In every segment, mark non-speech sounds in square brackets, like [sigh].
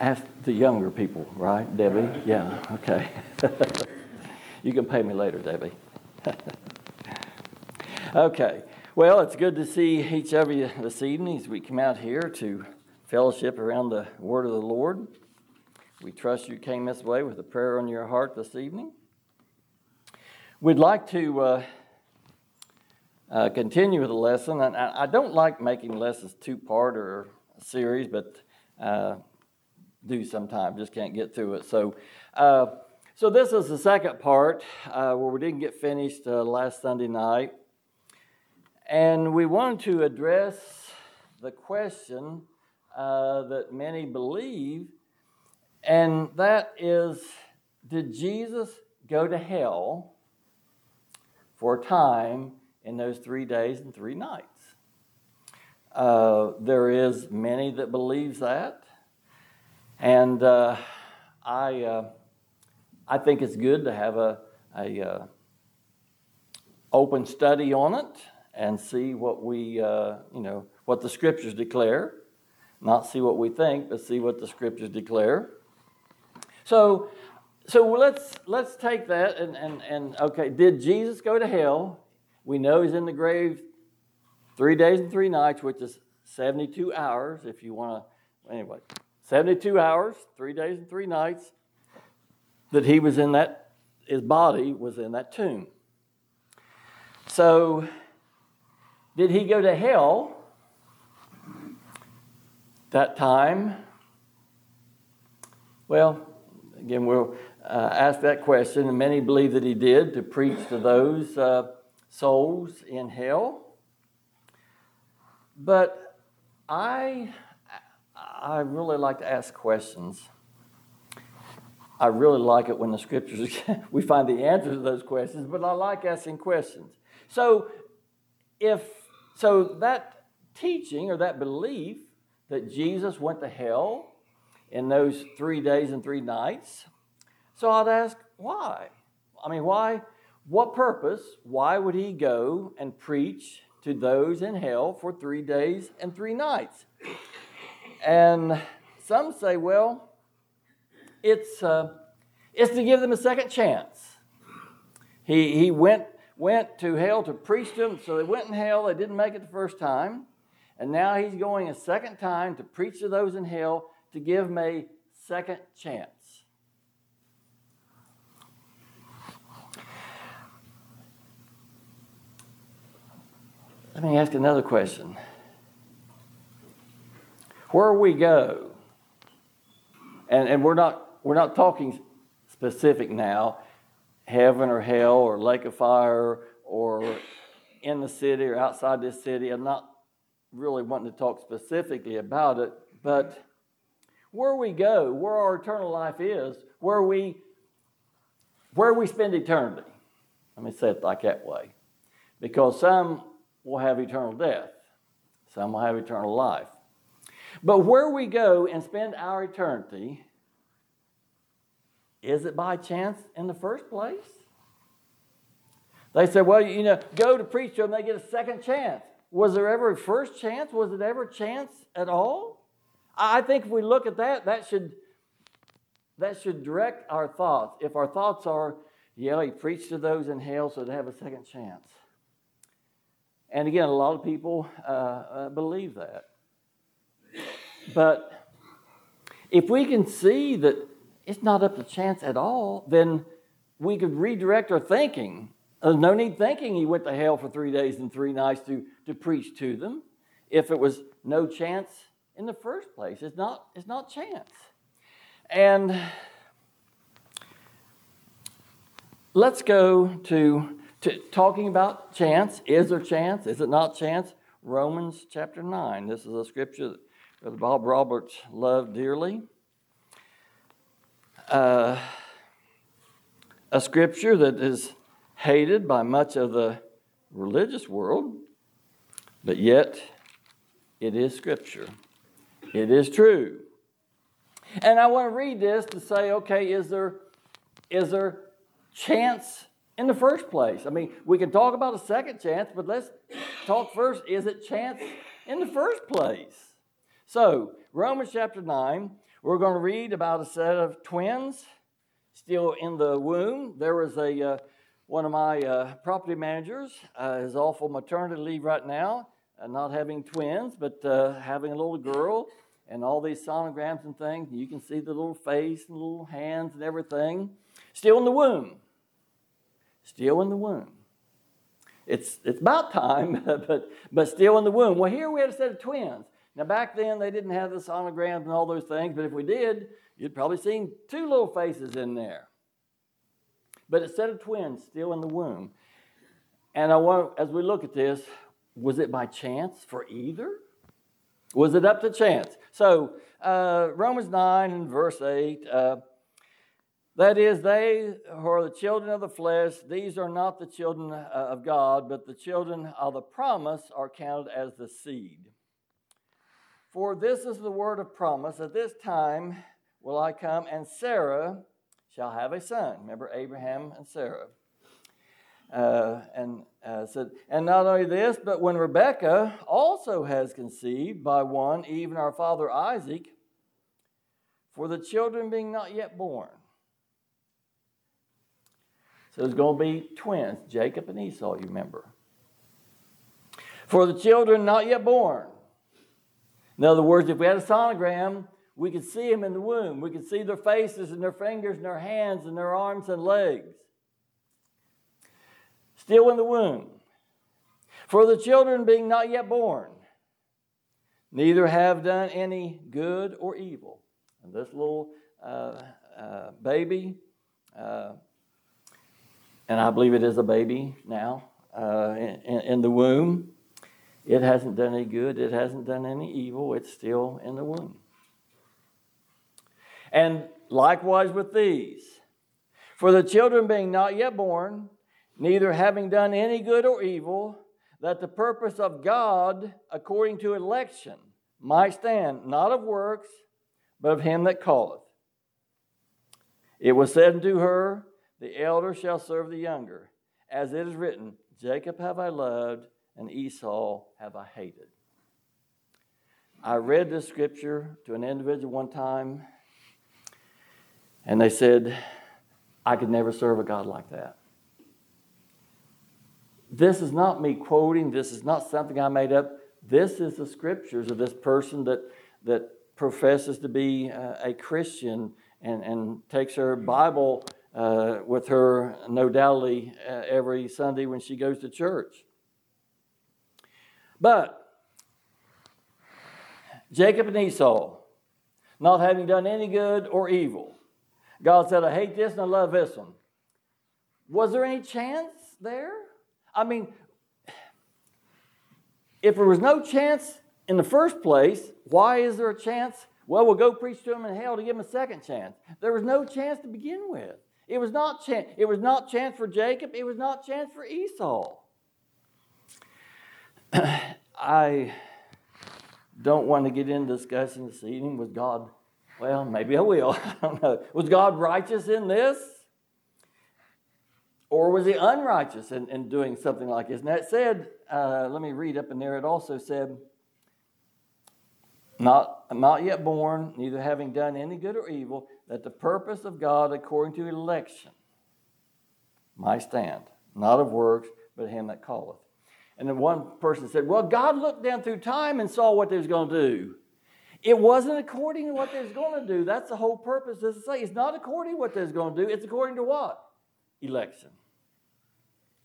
Ask the younger people, right, Debbie? Yeah, okay. [laughs] you can pay me later, Debbie. [laughs] okay. Well, it's good to see each of you this evening as we come out here to fellowship around the Word of the Lord. We trust you came this way with a prayer on your heart this evening. We'd like to uh, uh, continue with the lesson, and I, I, don't like making lessons two part or series, but uh, do sometimes. Just can't get through it. So, uh, so this is the second part uh, where we didn't get finished uh, last Sunday night, and we wanted to address the question uh, that many believe, and that is, did Jesus go to hell for a time in those three days and three nights? Uh, there is many that believes that. And uh, I, uh, I think it's good to have a, a uh, open study on it and see what we, uh, you know, what the scriptures declare. Not see what we think, but see what the scriptures declare. So, so let's let's take that and, and, and okay, did Jesus go to hell? We know he's in the grave three days and three nights, which is 72 hours, if you want to. Anyway, 72 hours, three days and three nights, that he was in that, his body was in that tomb. So, did he go to hell that time? Well, again, we'll uh, ask that question, and many believe that he did to preach to those uh, souls in hell. But I I really like to ask questions. I really like it when the scriptures, [laughs] we find the answers to those questions, but I like asking questions. So, if, so that teaching or that belief that Jesus went to hell in those three days and three nights, so I'd ask, why? I mean, why? What purpose? Why would he go and preach to those in hell for three days and three nights? And some say, well, it's, uh, it's to give them a second chance. He, he went, went to hell to preach to them, so they went in hell. They didn't make it the first time. And now he's going a second time to preach to those in hell to give them a second chance. Let me ask another question where we go, and, and we're not we're not talking specific now, heaven or hell or lake of fire or in the city or outside this city. I'm not really wanting to talk specifically about it, but where we go, where our eternal life is, where we where we spend eternity. Let me say it like that way. Because some will have eternal death, some will have eternal life. But where we go and spend our eternity, is it by chance in the first place? They said, well, you know, go to preach to them, they get a second chance. Was there ever a first chance? Was it ever chance at all? I think if we look at that, that should that should direct our thoughts. If our thoughts are, yeah, he preached to those in hell, so they have a second chance. And again, a lot of people uh, uh, believe that. But if we can see that it's not up to chance at all, then we could redirect our thinking. There's no need thinking he went to hell for three days and three nights to, to preach to them if it was no chance in the first place. It's not, it's not chance. And let's go to, to talking about chance. Is there chance? Is it not chance? Romans chapter 9. This is a scripture Brother Bob Roberts loved dearly. Uh, a scripture that is hated by much of the religious world, but yet it is scripture. It is true. And I want to read this to say, okay, is there, is there chance in the first place? I mean, we can talk about a second chance, but let's talk first. Is it chance in the first place? So, Romans chapter 9, we're going to read about a set of twins still in the womb. There was a uh, one of my uh, property managers uh, is off on maternity leave right now, uh, not having twins, but uh, having a little girl and all these sonograms and things. You can see the little face and little hands and everything. Still in the womb. Still in the womb. It's, it's about time, [laughs] but, but still in the womb. Well, here we had a set of twins. Now, back then, they didn't have the sonograms and all those things, but if we did, you'd probably seen two little faces in there. But a set of twins still in the womb. And I want, as we look at this, was it by chance for either? Was it up to chance? So, uh, Romans 9 and verse 8. Uh, that is, they who are the children of the flesh, these are not the children uh, of God, but the children of the promise are counted as the seed. For this is the word of promise At this time will I come, and Sarah shall have a son. Remember Abraham and Sarah. Uh, and uh, said, and not only this, but when Rebekah also has conceived by one, even our father Isaac, for the children being not yet born. So there's going to be twins, Jacob and Esau, you remember. For the children not yet born. In other words, if we had a sonogram, we could see them in the womb. We could see their faces and their fingers and their hands and their arms and legs. Still in the womb. For the children being not yet born, neither have done any good or evil. And this little uh, uh, baby, uh, and I believe it is a baby now uh, in, in the womb, it hasn't done any good, it hasn't done any evil, it's still in the womb. And likewise with these. For the children being not yet born, neither having done any good or evil, that the purpose of God according to election might stand, not of works, but of him that calleth. It was said unto her, The elder shall serve the younger. As it is written, Jacob have I loved, and Esau have I hated. I read this scripture to an individual one time, and they said, I could never serve a God like that. This is not me quoting, this is not something I made up. This is the scriptures of this person that, that professes to be uh, a Christian and, and takes her Bible uh, with her, no doubtly, uh, every Sunday when she goes to church. But Jacob and Esau, not having done any good or evil, God said, I hate this and I love this one. Was there any chance there? I mean, if there was no chance in the first place, why is there a chance? Well, we'll go preach to him in hell to give him a second chance. There was no chance to begin with. It was not chance. It was not chance for Jacob. It was not chance for Esau. [clears throat] I don't want to get into discussing this evening. with God, well, maybe I will. [laughs] I don't know. Was God righteous in this? Or was he unrighteous in, in doing something like this? And that said, uh, let me read up in there, it also said, not, not yet born, neither having done any good or evil, that the purpose of God according to election might stand, not of works, but him that calleth. And then one person said, Well, God looked down through time and saw what they was going to do. It wasn't according to what they was going to do. That's the whole purpose. Does it say it's not according to what they was going to do? It's according to what? Election.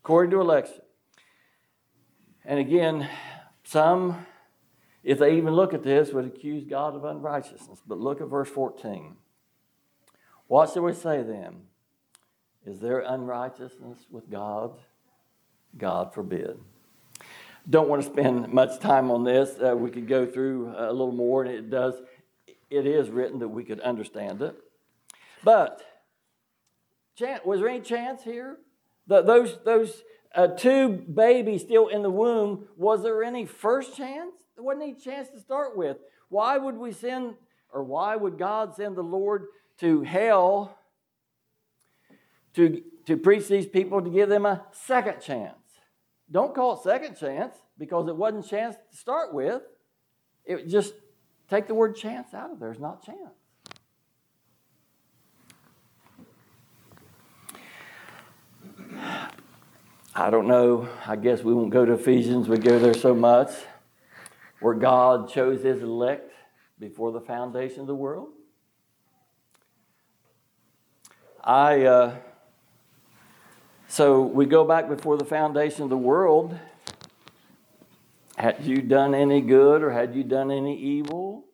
According to election. And again, some, if they even look at this, would accuse God of unrighteousness. But look at verse 14. What shall we say then? Is there unrighteousness with God? God forbid don't want to spend much time on this. Uh, we could go through a little more, and it does. It is written that we could understand it. But was there any chance here? that those those uh, two babies still in the womb. Was there any first chance? There wasn't any chance to start with. Why would we send, or why would God send the Lord to hell to to preach these people to give them a second chance? Don't call it second chance because it wasn't chance to start with. It just take the word chance out of there. It's not chance. I don't know. I guess we won't go to Ephesians. We go there so much where God chose his elect before the foundation of the world. I, uh, so we go back before the foundation of the world. Had you done any good or had you done any evil?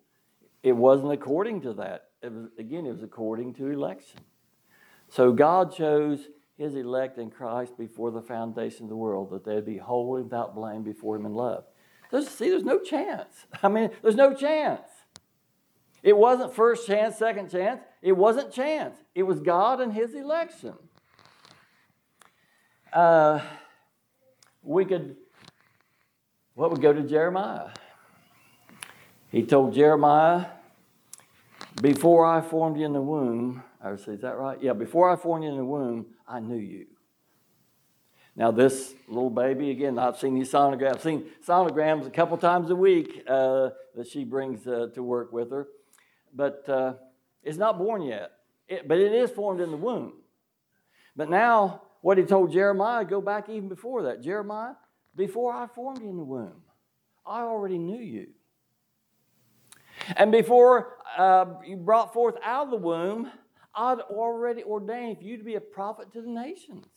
It wasn't according to that. It was, again, it was according to election. So God chose his elect in Christ before the foundation of the world, that they'd be holy without blame before him in love. There's, see, there's no chance. I mean, there's no chance. It wasn't first chance, second chance. It wasn't chance. It was God and his election. Uh, we could, what would go to Jeremiah? He told Jeremiah, Before I formed you in the womb, I say, is that right? Yeah, before I formed you in the womb, I knew you. Now, this little baby, again, I've seen these sonograms. Seen sonograms a couple times a week uh, that she brings uh, to work with her. But uh, it's not born yet, it, but it is formed in the womb. But now, what he told Jeremiah, go back even before that. Jeremiah, before I formed you in the womb, I already knew you. And before uh, you brought forth out of the womb, I'd already ordained for you to be a prophet to the nations.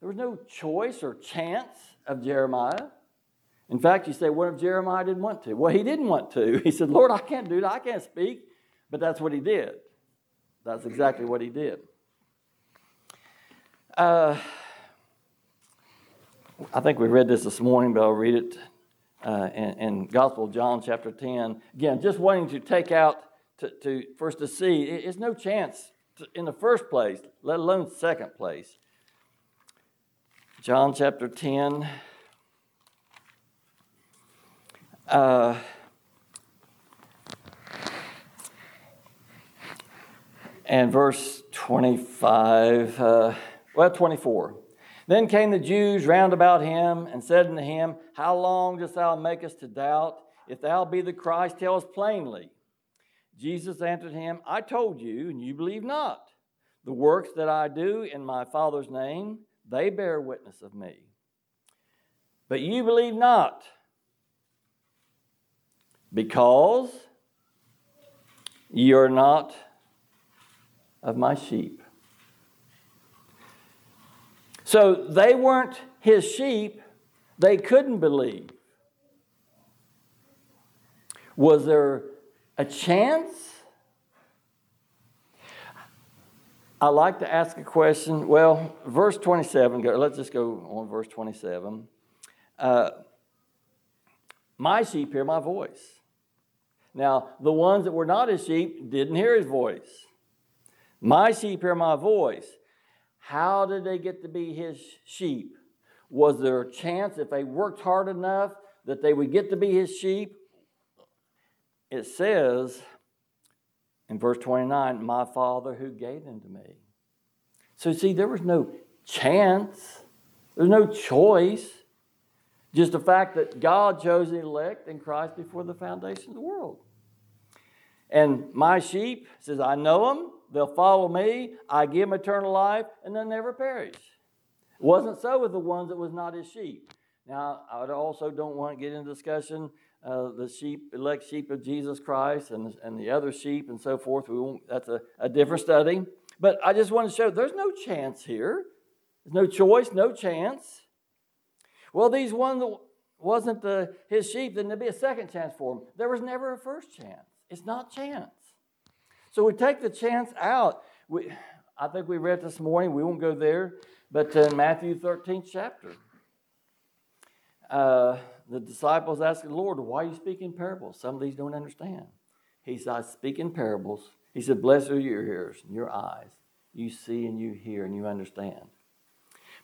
There was no choice or chance of Jeremiah. In fact, you say, what if Jeremiah didn't want to? Well, he didn't want to. [laughs] He said, Lord, I can't do that. I can't speak. But that's what he did. That's exactly what he did. Uh, I think we read this this morning, but I'll read it uh, in, in Gospel of John, chapter 10. Again, just wanting to take out to, to us to see, it's no chance to, in the first place, let alone second place. John chapter 10. Uh, and verse 25, uh, well, 24. Then came the Jews round about him and said unto him, How long dost thou make us to doubt? If thou be the Christ, tell us plainly. Jesus answered him, I told you, and you believe not. The works that I do in my Father's name, they bear witness of me. But you believe not, because you are not of my sheep. So they weren't his sheep, they couldn't believe. Was there a chance? I like to ask a question. Well, verse 27, let's just go on verse 27. Uh, my sheep hear my voice. Now, the ones that were not his sheep didn't hear his voice. My sheep hear my voice. How did they get to be his sheep? Was there a chance if they worked hard enough that they would get to be his sheep? it says in verse 29, My Father who gave them to me. So, see, there was no chance, there's no choice. Just the fact that God chose the elect in Christ before the foundation of the world. And my sheep says, I know them, they'll follow me, I give them eternal life, and they'll never perish. It wasn't so with the ones that was not his sheep. Now, I also don't want to get into discussion uh, the sheep, elect sheep of Jesus Christ, and, and the other sheep, and so forth. We won't, that's a, a different study. But I just want to show there's no chance here. There's no choice, no chance. Well, these one that wasn't the, his sheep, then there'd be a second chance for him. There was never a first chance. It's not chance. So we take the chance out. We, I think we read this morning, we won't go there, but in Matthew 13th chapter. Uh, the disciples asked the Lord, Why are you speaking parables? Some of these don't understand. He said, I speak in parables. He said, Blessed are your ears and your eyes. You see and you hear and you understand.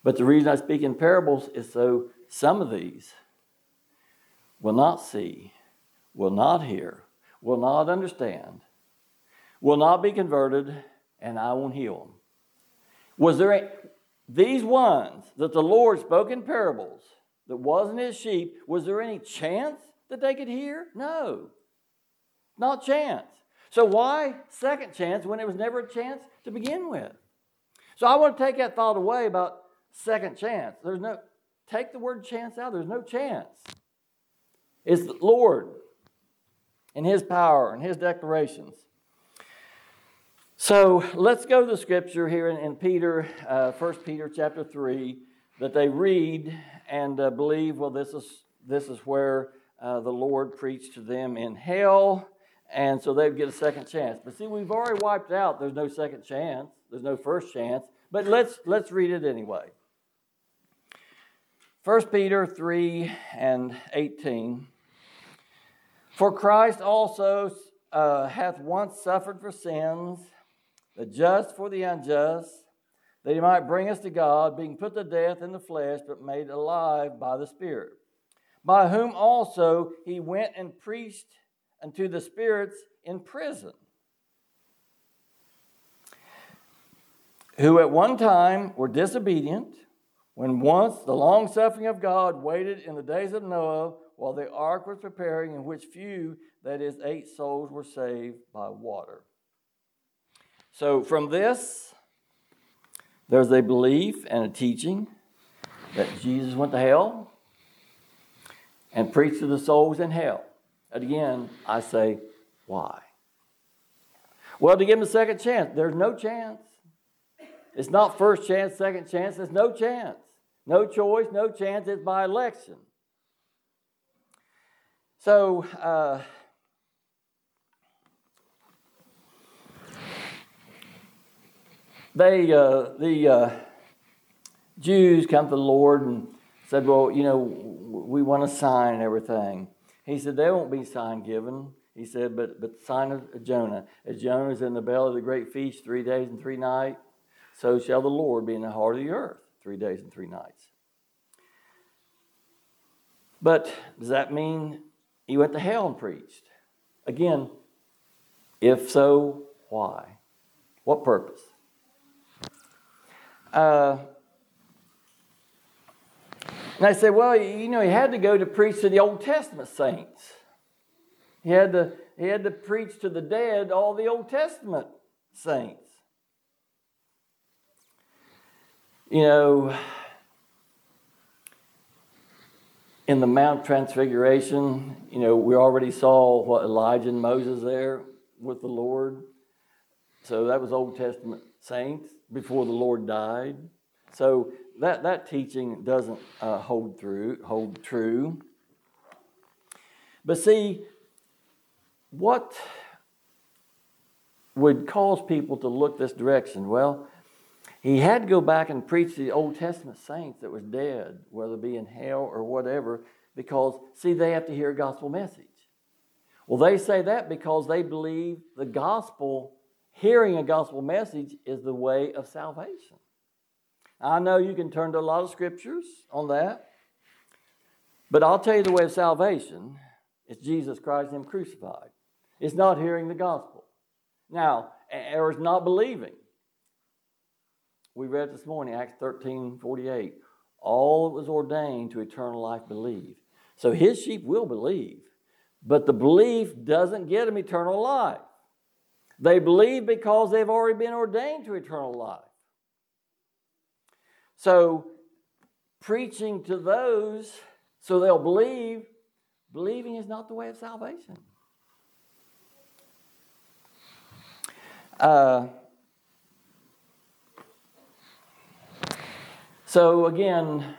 But the reason I speak in parables is so some of these will not see, will not hear, will not understand, will not be converted, and I won't heal them. Was there a, these ones that the Lord spoke in parables? That wasn't his sheep, was there any chance that they could hear? No. Not chance. So why second chance when it was never a chance to begin with? So I want to take that thought away about second chance. There's no take the word chance out. There's no chance. It's the Lord and his power and his declarations. So let's go to the scripture here in, in Peter, uh, 1 Peter chapter 3, that they read and uh, believe, well, this is, this is where uh, the Lord preached to them in hell, and so they'd get a second chance. But see, we've already wiped out, there's no second chance, there's no first chance, but let's, let's read it anyway. 1 Peter 3 and 18. For Christ also uh, hath once suffered for sins the just for the unjust, that he might bring us to God, being put to death in the flesh, but made alive by the Spirit, by whom also he went and preached unto the spirits in prison, who at one time were disobedient, when once the long suffering of God waited in the days of Noah while the ark was preparing, in which few, that is, eight souls, were saved by water. So, from this, there's a belief and a teaching that Jesus went to hell and preached to the souls in hell. And again, I say, why? Well, to give him a second chance. There's no chance. It's not first chance, second chance. There's no chance. No choice, no chance. It's by election. So, uh, they, uh, the uh, Jews come to the Lord and said, Well, you know, we want a sign and everything. He said, There won't be sign given. He said, But, but the sign of Jonah. As Jonah is in the belly of the great fish three days and three nights, so shall the Lord be in the heart of the earth three days and three nights. But does that mean he went to hell and preached? Again, if so, why? What purpose? Uh, and I said, well, you know, he had to go to preach to the Old Testament saints. He had to, he had to preach to the dead, all the Old Testament saints. You know, in the Mount Transfiguration, you know, we already saw what Elijah and Moses there with the Lord. So that was Old Testament saints before the Lord died. So that, that teaching doesn't uh, hold through, hold true. But see, what would cause people to look this direction? Well, he had to go back and preach the Old Testament saints that was dead, whether it be in hell or whatever, because see, they have to hear a gospel message. Well, they say that because they believe the gospel hearing a gospel message is the way of salvation. I know you can turn to a lot of scriptures on that, but I'll tell you the way of salvation it's Jesus Christ and Him crucified. It's not hearing the gospel. Now, or it's not believing. We read this morning, Acts 13 48. All that was ordained to eternal life believe. So his sheep will believe, but the belief doesn't get them eternal life. They believe because they've already been ordained to eternal life. So, preaching to those so they'll believe, believing is not the way of salvation. Uh, so, again,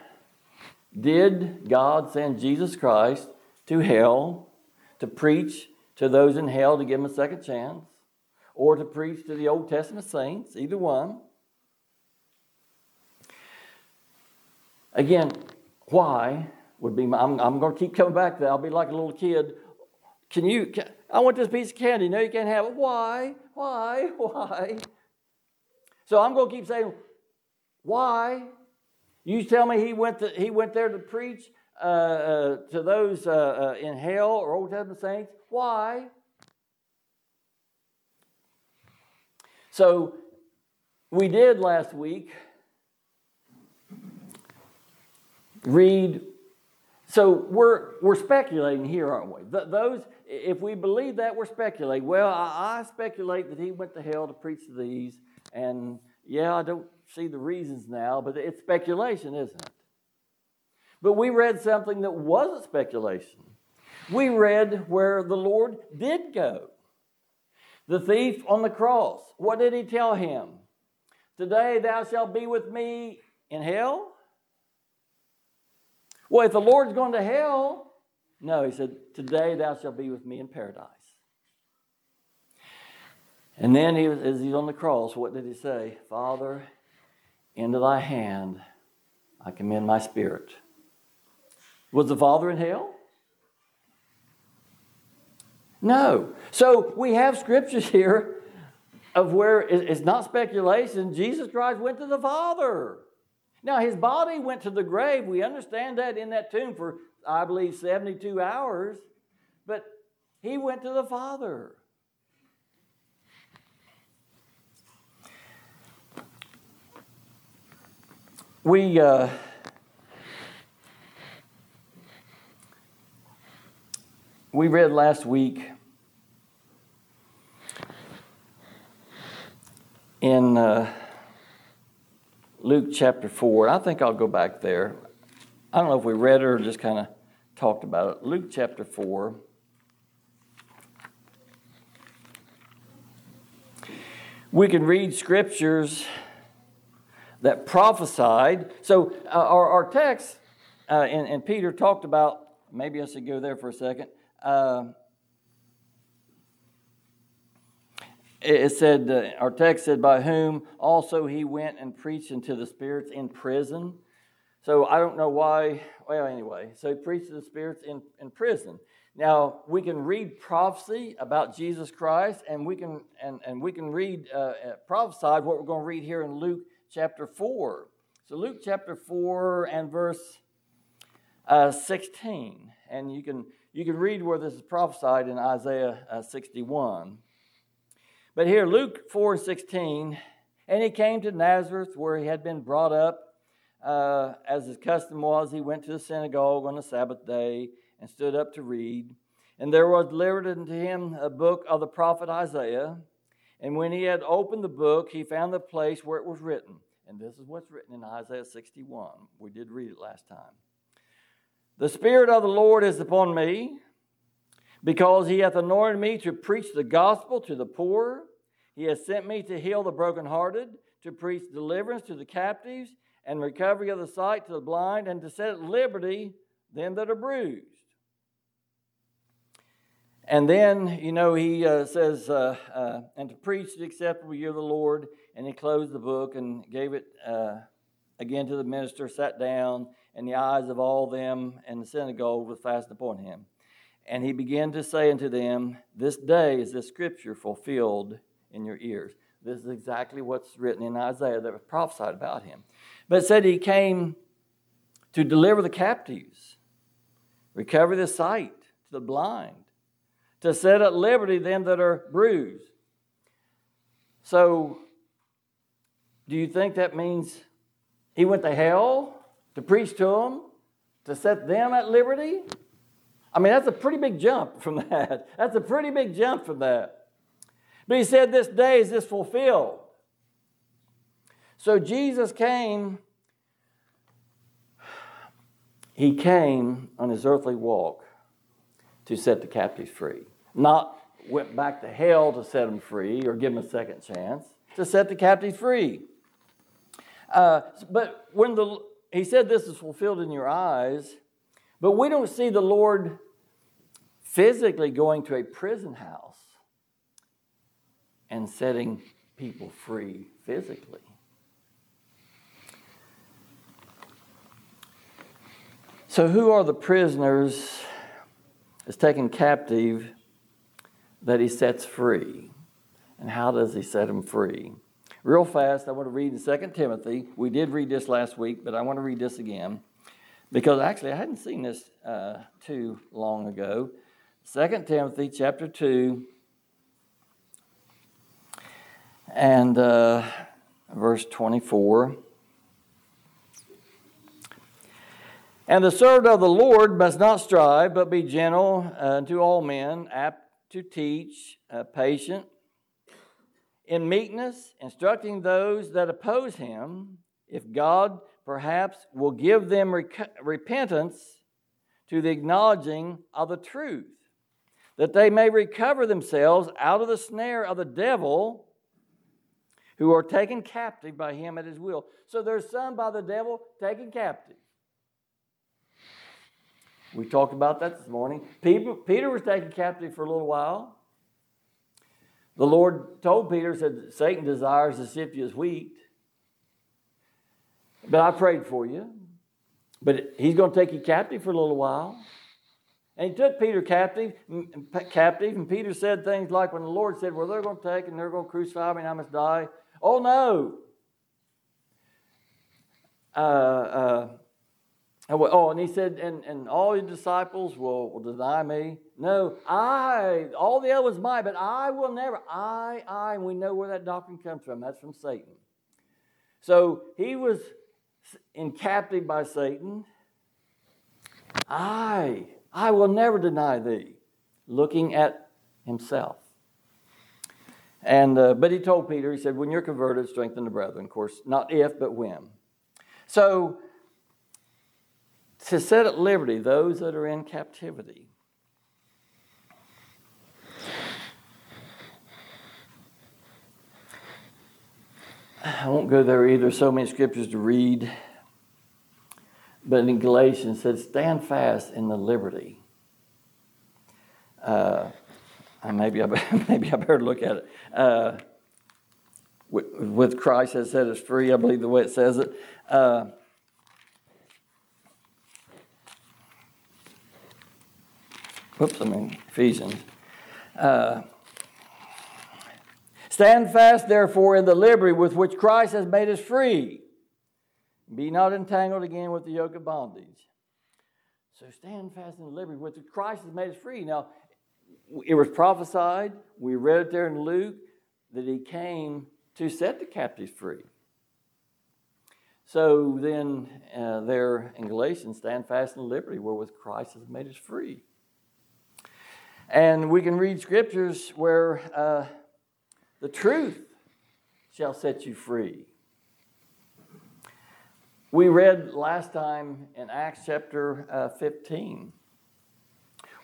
did God send Jesus Christ to hell to preach to those in hell to give them a second chance? Or to preach to the Old Testament saints, either one. Again, why would be my, I'm, I'm going to keep coming back that. I'll be like a little kid. Can you, can, I want this piece of candy. No, you can't have it. Why? Why? [laughs] Why? So I'm going to keep saying, why? You tell me he went, to, he went there to preach uh, uh, to those uh, uh in hell or Old Testament saints. Why? So we did last week read So we're, we're speculating here, aren't we? Th- those, if we believe that, we're speculating. Well, I, I speculate that he went to hell to preach to these, and yeah, I don't see the reasons now, but it's speculation, isn't it? But we read something that wasn't speculation. We read where the Lord did go. The thief on the cross, what did he tell him? Today thou shalt be with me in hell? Well, if the Lord's going to hell, no, he said, Today thou shalt be with me in paradise. And then he as he's on the cross, what did he say? Father, into thy hand I commend my spirit. Was the Father in hell? No. So we have scriptures here of where it's not speculation. Jesus Christ went to the Father. Now, his body went to the grave. We understand that in that tomb for, I believe, 72 hours. But he went to the Father. We. Uh, we read last week in uh, Luke chapter 4. I think I'll go back there. I don't know if we read it or just kind of talked about it. Luke chapter 4. We can read scriptures that prophesied. So, uh, our, our text, uh, and, and Peter talked about, maybe I should go there for a second. Uh, it said, uh, our text said, by whom also he went and preached unto the spirits in prison. So I don't know why, well, anyway, so he preached to the spirits in, in prison. Now, we can read prophecy about Jesus Christ, and we can, and, and we can read, uh, uh prophesied what we're going to read here in Luke chapter 4. So, Luke chapter 4 and verse uh, 16. And you can, you can read where this is prophesied in Isaiah uh, 61. But here, Luke 4 16, and he came to Nazareth where he had been brought up. Uh, as his custom was, he went to the synagogue on the Sabbath day and stood up to read. And there was delivered unto him a book of the prophet Isaiah. And when he had opened the book, he found the place where it was written. And this is what's written in Isaiah 61. We did read it last time. The Spirit of the Lord is upon me because he hath anointed me to preach the gospel to the poor. He has sent me to heal the brokenhearted, to preach deliverance to the captives, and recovery of the sight to the blind, and to set at liberty them that are bruised. And then, you know, he uh, says, uh, uh, and to preach the acceptable year of the Lord. And he closed the book and gave it uh, again to the minister, sat down, and the eyes of all them in the synagogue were fastened upon him. And he began to say unto them, This day is this scripture fulfilled in your ears. This is exactly what's written in Isaiah that was prophesied about him. But it said he came to deliver the captives, recover the sight to the blind, to set at liberty them that are bruised. So, do you think that means he went to hell to preach to them, to set them at liberty? I mean, that's a pretty big jump from [laughs] that. That's a pretty big jump from that. But he said, This day is this fulfilled. So Jesus came, he came on his earthly walk to set the captives free. Not went back to hell to set them free or give them a second chance, to set the captives free. Uh, but when the he said this is fulfilled in your eyes, but we don't see the Lord physically going to a prison house and setting people free physically. So, who are the prisoners that's taken captive that he sets free? And how does he set them free? Real fast, I want to read in 2 Timothy. We did read this last week, but I want to read this again because actually I hadn't seen this uh, too long ago. 2 Timothy chapter 2 and uh, verse 24. And the servant of the Lord must not strive, but be gentle uh, to all men, apt to teach, uh, patient, in meekness, instructing those that oppose him, if God perhaps will give them rec- repentance to the acknowledging of the truth, that they may recover themselves out of the snare of the devil who are taken captive by him at his will. So there's some by the devil taken captive. We talked about that this morning. Peter, Peter was taken captive for a little while. The Lord told Peter, said, Satan desires to sift you as wheat. But I prayed for you. But he's going to take you captive for a little while. And he took Peter captive, captive, and Peter said things like when the Lord said, Well, they're going to take and they're going to crucify me and I must die. Oh, no. Uh, uh, oh, and he said, and, and all your disciples will, will deny me. No, I, all the others might, but I will never. I, I, and we know where that doctrine comes from. That's from Satan. So he was in captive by Satan. I, I will never deny thee, looking at himself. And, uh, but he told Peter, he said, when you're converted, strengthen the brethren. Of course, not if, but when. So, to set at liberty those that are in captivity. I won't go there either. So many scriptures to read. But in Galatians, it says, Stand fast in the liberty. Uh, maybe, I, [laughs] maybe I better look at it. Uh, with, with, Christ has set us free, I believe the way it says it. Uh, whoops, I mean Ephesians. Uh, Stand fast, therefore, in the liberty with which Christ has made us free. Be not entangled again with the yoke of bondage. So stand fast in the liberty with which Christ has made us free. Now, it was prophesied, we read it there in Luke, that he came to set the captives free. So then, uh, there in Galatians, stand fast in liberty wherewith Christ has made us free. And we can read scriptures where uh, the truth shall set you free. We read last time in Acts chapter uh, 15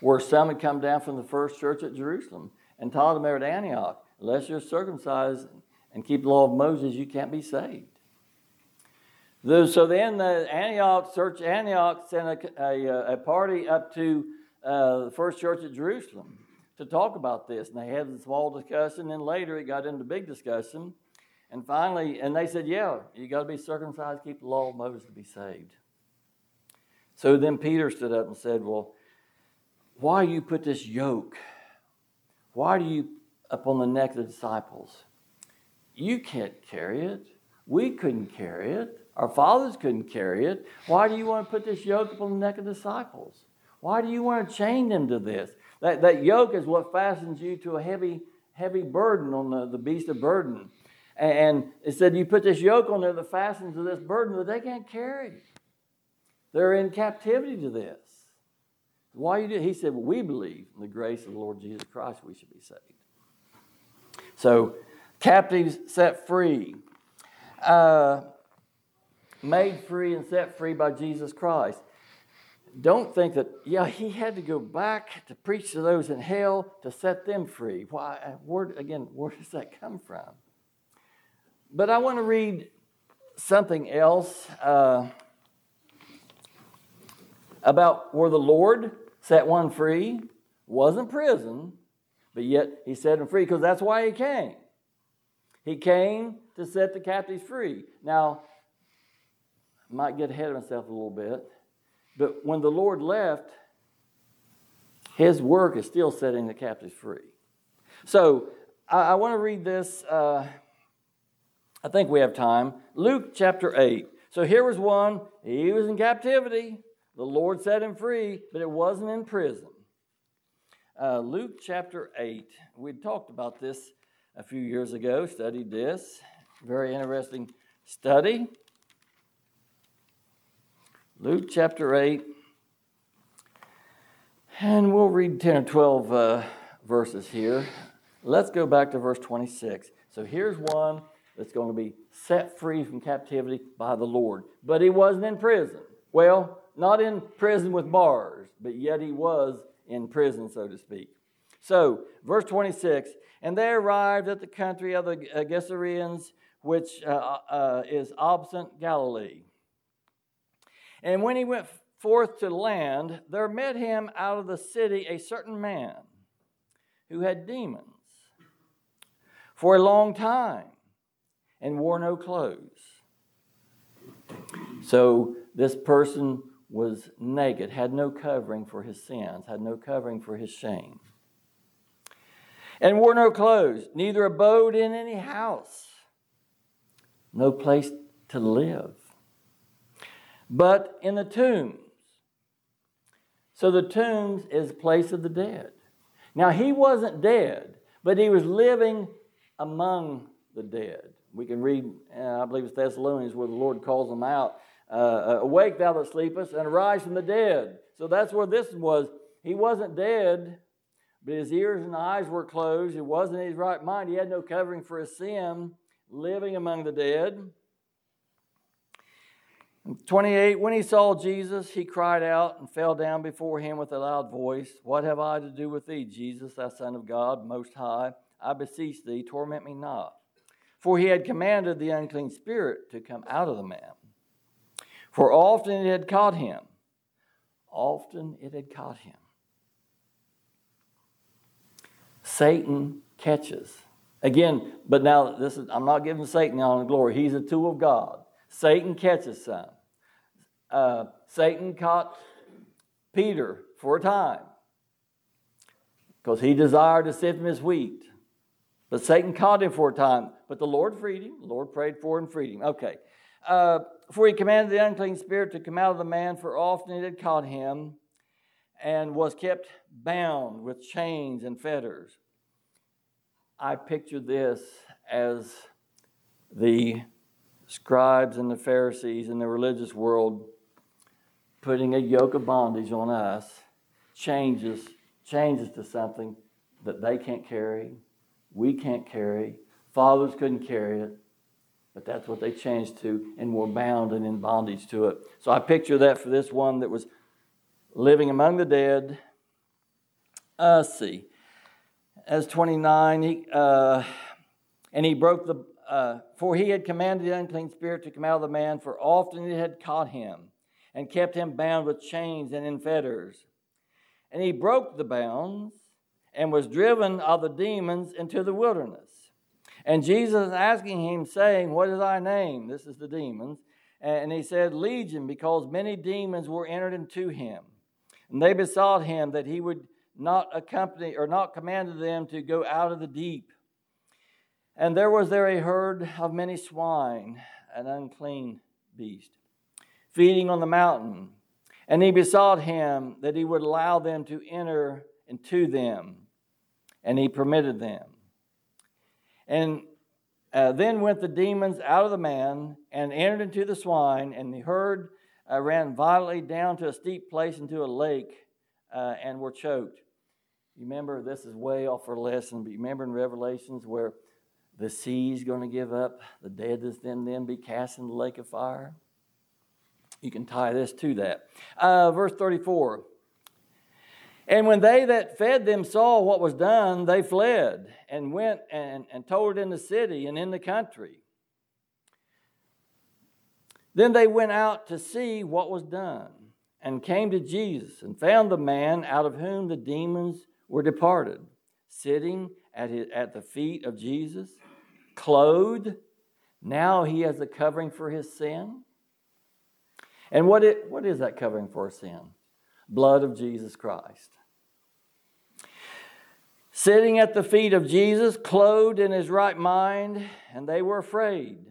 where some had come down from the first church at Jerusalem and taught them there at Antioch, unless you're circumcised and keep the law of Moses, you can't be saved. So then the Antioch, Church Antioch sent a, a, a party up to uh, the first church at Jerusalem to talk about this. And they had a small discussion, and later it got into big discussion. And finally, and they said, Yeah, you got to be circumcised, keep the law of Moses to be saved. So then Peter stood up and said, Well, why do you put this yoke? Why do you upon the neck of the disciples? You can't carry it. We couldn't carry it. Our fathers couldn't carry it. Why do you want to put this yoke upon the neck of the disciples? Why do you want to chain them to this? That, that yoke is what fastens you to a heavy, heavy burden on the, the beast of burden. And it said, You put this yoke on there that fastens to this burden that they can't carry. They're in captivity to this. Why you do? He said, well, We believe in the grace of the Lord Jesus Christ, we should be saved. So, captives set free, uh, made free and set free by Jesus Christ don't think that, yeah, he had to go back to preach to those in hell to set them free. Why? Where, again, where does that come from? But I want to read something else uh, about where the Lord set one free. Wasn't prison, but yet he set him free because that's why he came. He came to set the captives free. Now, I might get ahead of myself a little bit. But when the Lord left, his work is still setting the captives free. So I, I want to read this. Uh, I think we have time. Luke chapter 8. So here was one, he was in captivity. The Lord set him free, but it wasn't in prison. Uh, Luke chapter 8. We talked about this a few years ago, studied this. Very interesting study. Luke chapter 8. And we'll read 10 or 12 uh, verses here. Let's go back to verse 26. So here's one that's going to be set free from captivity by the Lord. But he wasn't in prison. Well, not in prison with bars, but yet he was in prison, so to speak. So, verse 26 And they arrived at the country of the Gerasenes, which uh, uh, is opposite Galilee. And when he went forth to land, there met him out of the city a certain man who had demons for a long time and wore no clothes. So this person was naked, had no covering for his sins, had no covering for his shame, and wore no clothes, neither abode in any house, no place to live, but in the tombs. So the tombs is a place of the dead. Now he wasn't dead, but he was living among the dead. We can read, uh, I believe it's Thessalonians, where the Lord calls them out uh, uh, Awake, thou that sleepest, and arise from the dead. So that's where this was. He wasn't dead, but his ears and eyes were closed. He wasn't in his right mind. He had no covering for his sin, living among the dead. 28 When he saw Jesus, he cried out and fell down before him with a loud voice What have I to do with thee, Jesus, thou Son of God, Most High? I beseech thee, torment me not. For he had commanded the unclean spirit to come out of the man. For often it had caught him. Often it had caught him. Satan catches. Again, but now this is I'm not giving Satan all the glory. He's a tool of God. Satan catches some. Uh, Satan caught Peter for a time because he desired to sift him as wheat. But Satan caught him for a time. But the Lord freed him. The Lord prayed for him, freed him. Okay. Uh, for he commanded the unclean spirit to come out of the man, for often it had caught him, and was kept bound with chains and fetters. I picture this as the scribes and the Pharisees and the religious world putting a yoke of bondage on us, changes, changes to something that they can't carry, we can't carry. Fathers couldn't carry it, but that's what they changed to, and were bound and in bondage to it. So I picture that for this one that was living among the dead. Uh, see. As 29, he, uh, and he broke the, uh, for he had commanded the unclean spirit to come out of the man, for often it had caught him, and kept him bound with chains and in fetters. And he broke the bounds and was driven of the demons into the wilderness. And Jesus asking him, saying, What is thy name? This is the demons. And he said, Legion, because many demons were entered into him. And they besought him that he would not accompany or not command them to go out of the deep. And there was there a herd of many swine, an unclean beast, feeding on the mountain. And he besought him that he would allow them to enter into them and he permitted them. And uh, then went the demons out of the man and entered into the swine, and the herd uh, ran violently down to a steep place into a lake uh, and were choked. You remember, this is way off our lesson, but you remember in Revelations where the sea is going to give up, the dead is then, then be cast in the lake of fire? You can tie this to that. Uh, verse 34 and when they that fed them saw what was done, they fled and went and, and told it in the city and in the country. Then they went out to see what was done and came to Jesus and found the man out of whom the demons were departed, sitting at, his, at the feet of Jesus, clothed. Now he has a covering for his sin. And what, it, what is that covering for sin? blood of Jesus Christ. Sitting at the feet of Jesus, clothed in his right mind, and they were afraid.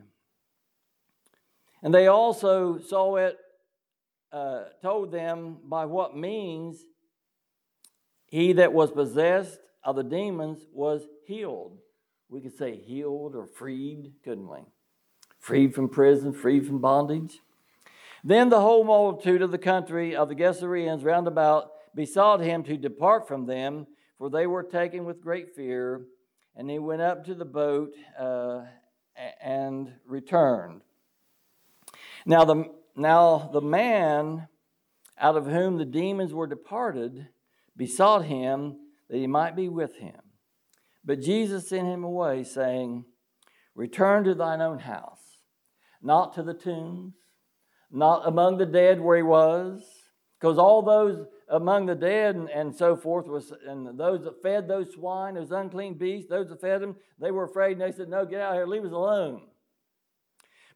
And they also saw it, uh, told them by what means he that was possessed of the demons was healed. We could say healed or freed, couldn't we? Freed from prison, freed from bondage. Then the whole multitude of the country of the Gerasenes round about besought him to depart from them, for they were taken with great fear. And he went up to the boat uh, and returned. Now the, now the man out of whom the demons were departed besought him that he might be with him. But Jesus sent him away, saying, Return to thine own house, not to the tombs, not among the dead where he was, because all those among the dead and, and so forth was, and those that fed those swine, those unclean beasts, those that fed them, they were afraid and they said, No, get out of here, leave us alone.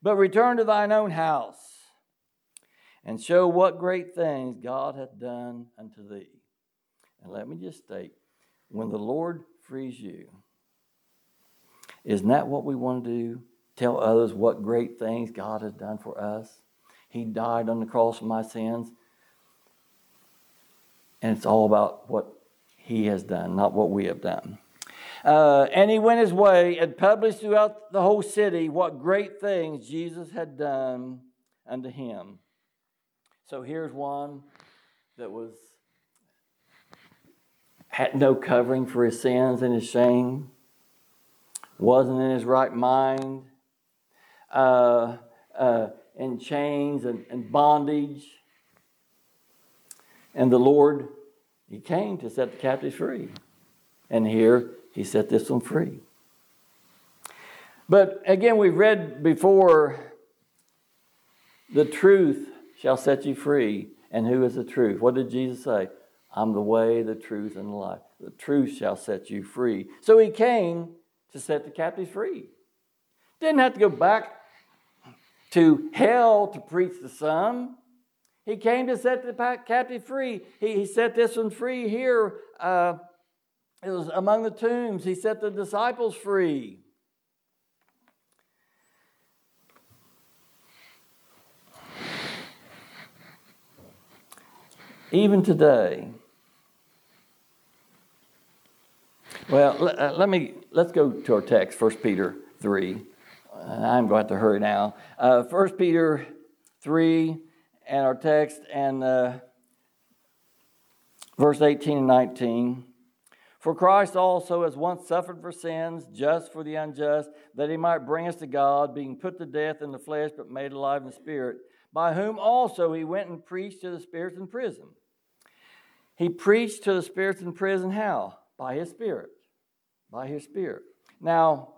But return to thine own house and show what great things God hath done unto thee. And let me just state when the Lord frees you, isn't that what we want to do? Tell others what great things God has done for us. He died on the cross for my sins. And it's all about what He has done, not what we have done. Uh, and he went his way and published throughout the whole city what great things Jesus had done unto him. So here's one that was had no covering for his sins and his shame, wasn't in his right mind, uh, uh, in chains and, and bondage. And the Lord, He came to set the captives free. And here He set this one free. But again, we've read before the truth shall set you free. And who is the truth? What did Jesus say? I'm the way, the truth, and the life. The truth shall set you free. So he came to set the captives free. Didn't have to go back to hell to preach to some. He came to set the captive free. He, he set this one free here. Uh, it was among the tombs. He set the disciples free. Even today, well, let, uh, let me let's go to our text, 1 Peter 3. I'm going to, to hurry now. Uh, 1 Peter 3 and our text and uh, verse 18 and 19. For Christ also has once suffered for sins, just for the unjust, that he might bring us to God, being put to death in the flesh, but made alive in the spirit, by whom also he went and preached to the spirits in prison. He preached to the spirits in prison how? By his spirit. By his spirit. Now,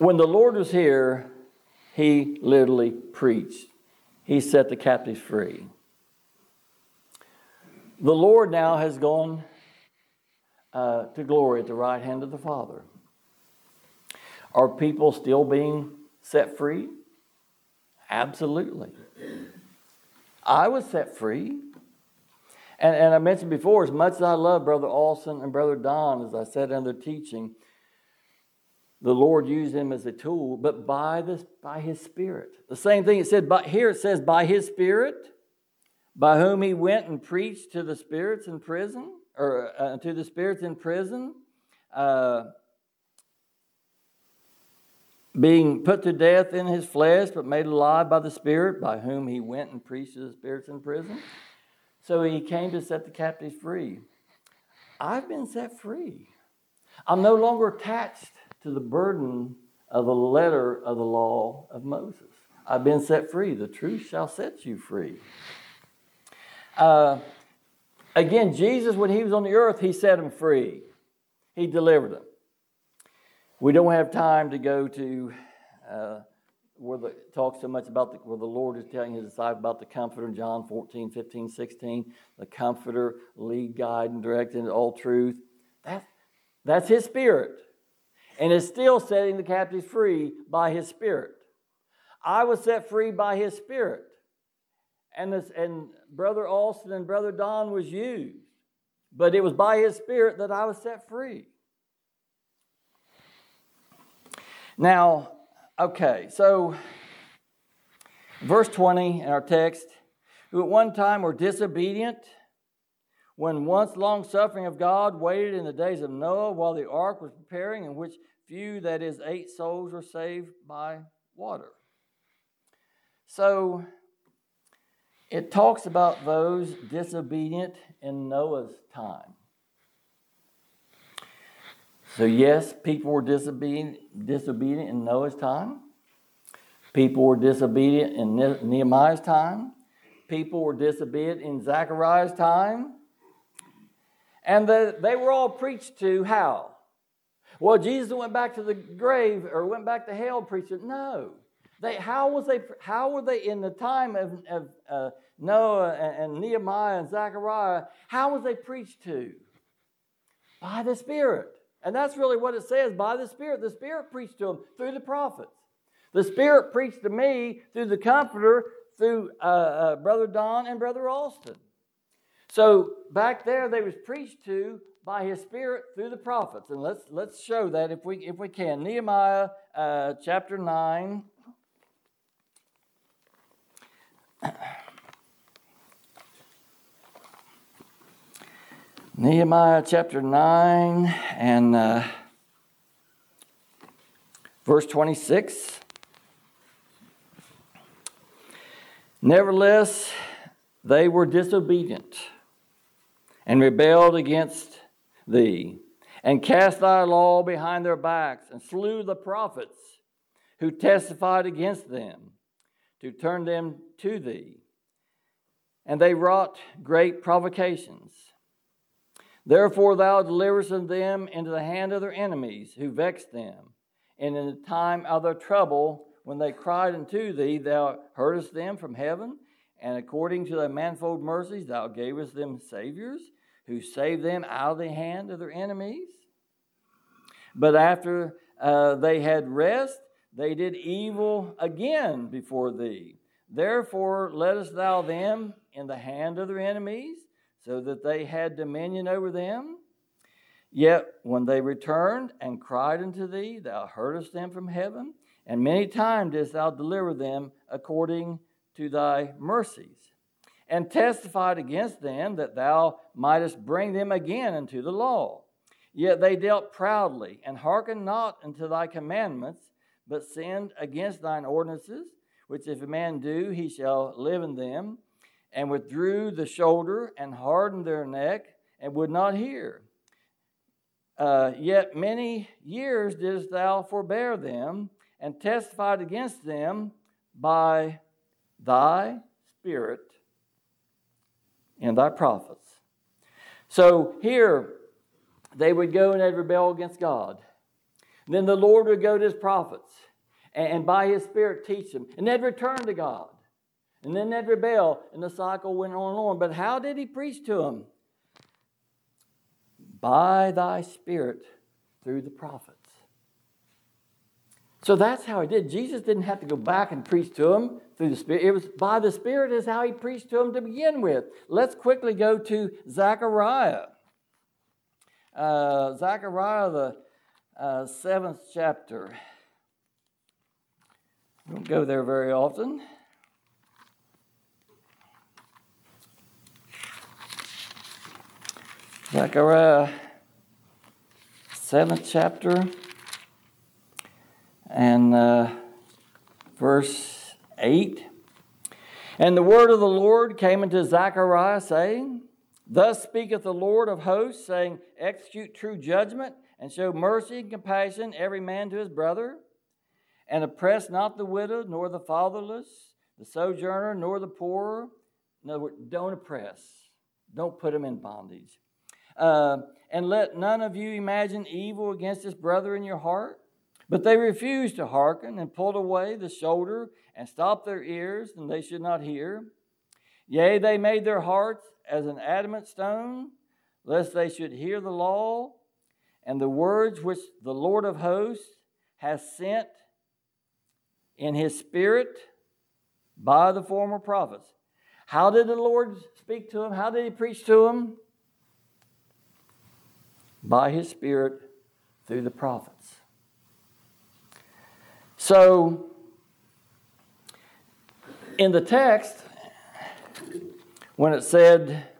When the Lord was here, he literally preached. He set the captives free. The Lord now has gone uh, to glory at the right hand of the Father. Are people still being set free? Absolutely. I was set free. And, and I mentioned before, as much as I love Brother Olson and Brother Don, as I said in their teaching, the Lord used him as a tool, but by, this, by his Spirit. The same thing it said, but here it says, by his Spirit, by whom he went and preached to the spirits in prison, or uh, to the spirits in prison, uh, being put to death in his flesh, but made alive by the Spirit, by whom he went and preached to the spirits in prison. So he came to set the captives free. I've been set free. I'm no longer attached to the burden of the letter of the law of Moses. I've been set free. The truth shall set you free. Uh, again, Jesus, when he was on the earth, he set them free, he delivered them. We don't have time to go to uh, where the talks so much about the, where the Lord is telling his disciples about the comforter in John 14, 15, 16. The comforter, lead, guide, and direct into all truth. That, that's his spirit and is still setting the captives free by his spirit. I was set free by his spirit. And, this, and Brother Austin and Brother Don was used. But it was by his spirit that I was set free. Now, okay, so verse 20 in our text who at one time were disobedient when once long suffering of God waited in the days of Noah while the ark was preparing, in which few, that is, eight souls, were saved by water. So it talks about those disobedient in Noah's time. So, yes, people were disobedient, disobedient in Noah's time. People were disobedient in Nehemiah's time. People were disobedient in Zechariah's time. And the, they were all preached to how? Well, Jesus went back to the grave or went back to hell, preached it. No. They, how, was they, how were they in the time of, of uh, Noah and, and Nehemiah and Zechariah? How was they preached to? By the Spirit. And that's really what it says by the Spirit. The Spirit preached to them through the prophets. The Spirit preached to me through the Comforter, through uh, uh, Brother Don and Brother Alston. So back there, they was preached to by His Spirit through the prophets, and let's let's show that if we if we can. Nehemiah uh, chapter nine. [clears throat] Nehemiah chapter 9 and uh, verse 26. Nevertheless, they were disobedient and rebelled against thee, and cast thy law behind their backs, and slew the prophets who testified against them, to turn them to thee. And they wrought great provocations. Therefore, thou deliverest them into the hand of their enemies, who vexed them. And in the time of their trouble, when they cried unto thee, thou heardest them from heaven, and according to thy manifold mercies, thou gavest them saviors, who saved them out of the hand of their enemies. But after uh, they had rest, they did evil again before thee. Therefore, lettest thou them in the hand of their enemies, so that they had dominion over them. Yet when they returned and cried unto thee, thou heardest them from heaven and many times didst thou deliver them according to thy mercies, and testified against them that thou mightest bring them again into the law. Yet they dealt proudly, and hearkened not unto thy commandments, but sinned against thine ordinances, which if a man do, he shall live in them, and withdrew the shoulder, and hardened their neck, and would not hear. Uh, yet many years didst thou forbear them, and testified against them by thy Spirit and thy prophets. So here, they would go and they'd rebel against God. And then the Lord would go to his prophets and, by his Spirit teach them. And they'd return to God. And then they'd rebel, and the cycle went on and on. But how did he preach to them? By thy Spirit through the prophets. So that's how he did. Jesus didn't have to go back and preach to them through the Spirit. It was by the Spirit is how he preached to them to begin with. Let's quickly go to Zechariah. Uh, Zechariah, the uh, seventh chapter. Don't go there very often. Zechariah, seventh chapter and uh, verse 8. And the word of the Lord came unto Zechariah, saying, Thus speaketh the Lord of hosts, saying, Execute true judgment, and show mercy and compassion every man to his brother, and oppress not the widow, nor the fatherless, the sojourner, nor the poor. In other words, don't oppress. Don't put them in bondage. Uh, and let none of you imagine evil against his brother in your heart. But they refused to hearken and pulled away the shoulder and stopped their ears, and they should not hear. Yea, they made their hearts as an adamant stone, lest they should hear the law and the words which the Lord of hosts has sent in his spirit by the former prophets. How did the Lord speak to them? How did he preach to them? By his spirit through the prophets. So, in the text, when it said,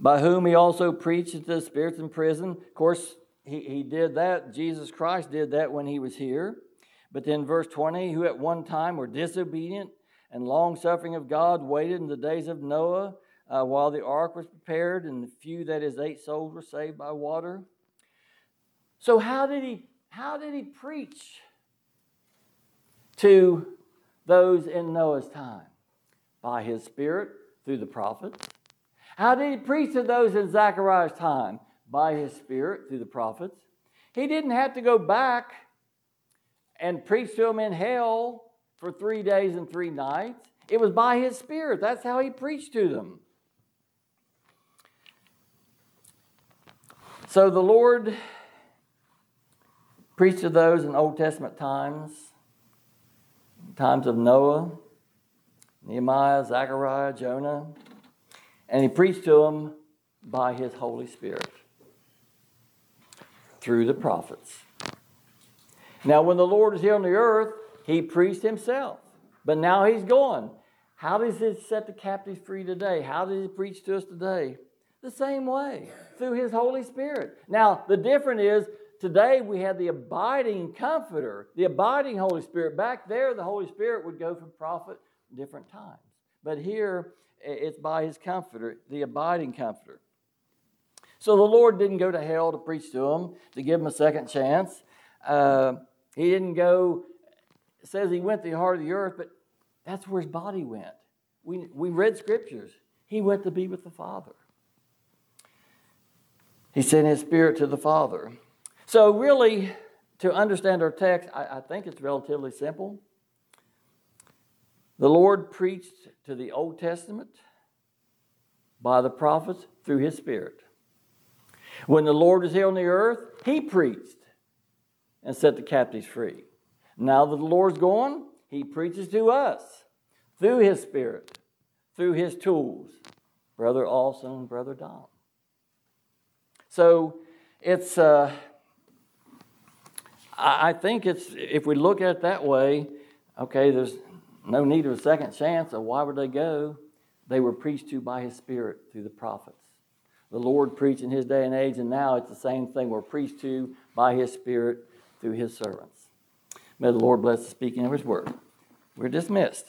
by whom he also preached to the spirits in prison. Of course, he, he did that. Jesus Christ did that when he was here. But then, verse 20, who at one time were disobedient and long suffering of God, waited in the days of Noah uh, while the ark was prepared, and the few, that is, eight souls, were saved by water. So, how did he, how did he preach to those in Noah's time? By his Spirit through the prophets. How did he preach to those in Zechariah's time? By his Spirit through the prophets. He didn't have to go back and preach to them in hell for three days and three nights. It was by his Spirit. That's how he preached to them. So the Lord preached to those in Old Testament times, times of Noah, Nehemiah, Zechariah, Jonah, and he preached to them by his Holy Spirit through the prophets. Now, when the Lord was here on the earth, he preached himself. But now he's gone. How does he set the captives free today? How does he preach to us today? The same way, through his Holy Spirit. Now, the difference is today we have the abiding comforter, the abiding Holy Spirit. Back there, the Holy Spirit would go from prophet different times. But here, it's by his comforter, the abiding comforter. So the Lord didn't go to hell to preach to him, to give him a second chance. Uh, he didn't go, says he went to the heart of the earth, but that's where his body went. We, we read scriptures. He went to be with the Father. He sent his spirit to the Father. So, really, to understand our text, I, I think it's relatively simple. The Lord preached to the Old Testament by the prophets through his Spirit. When the Lord was here on the earth, he preached and set the captives free. Now that the Lord's gone, he preaches to us through his Spirit, through his tools, Brother and Brother Don. So it's, uh, I think it's, if we look at it that way, okay, there's no need of a second chance. So why would they go? They were preached to by His Spirit through the prophets. The Lord preached in His day and age, and now it's the same thing. We're preached to by His Spirit through His servants. May the Lord bless the speaking of His word. We're dismissed.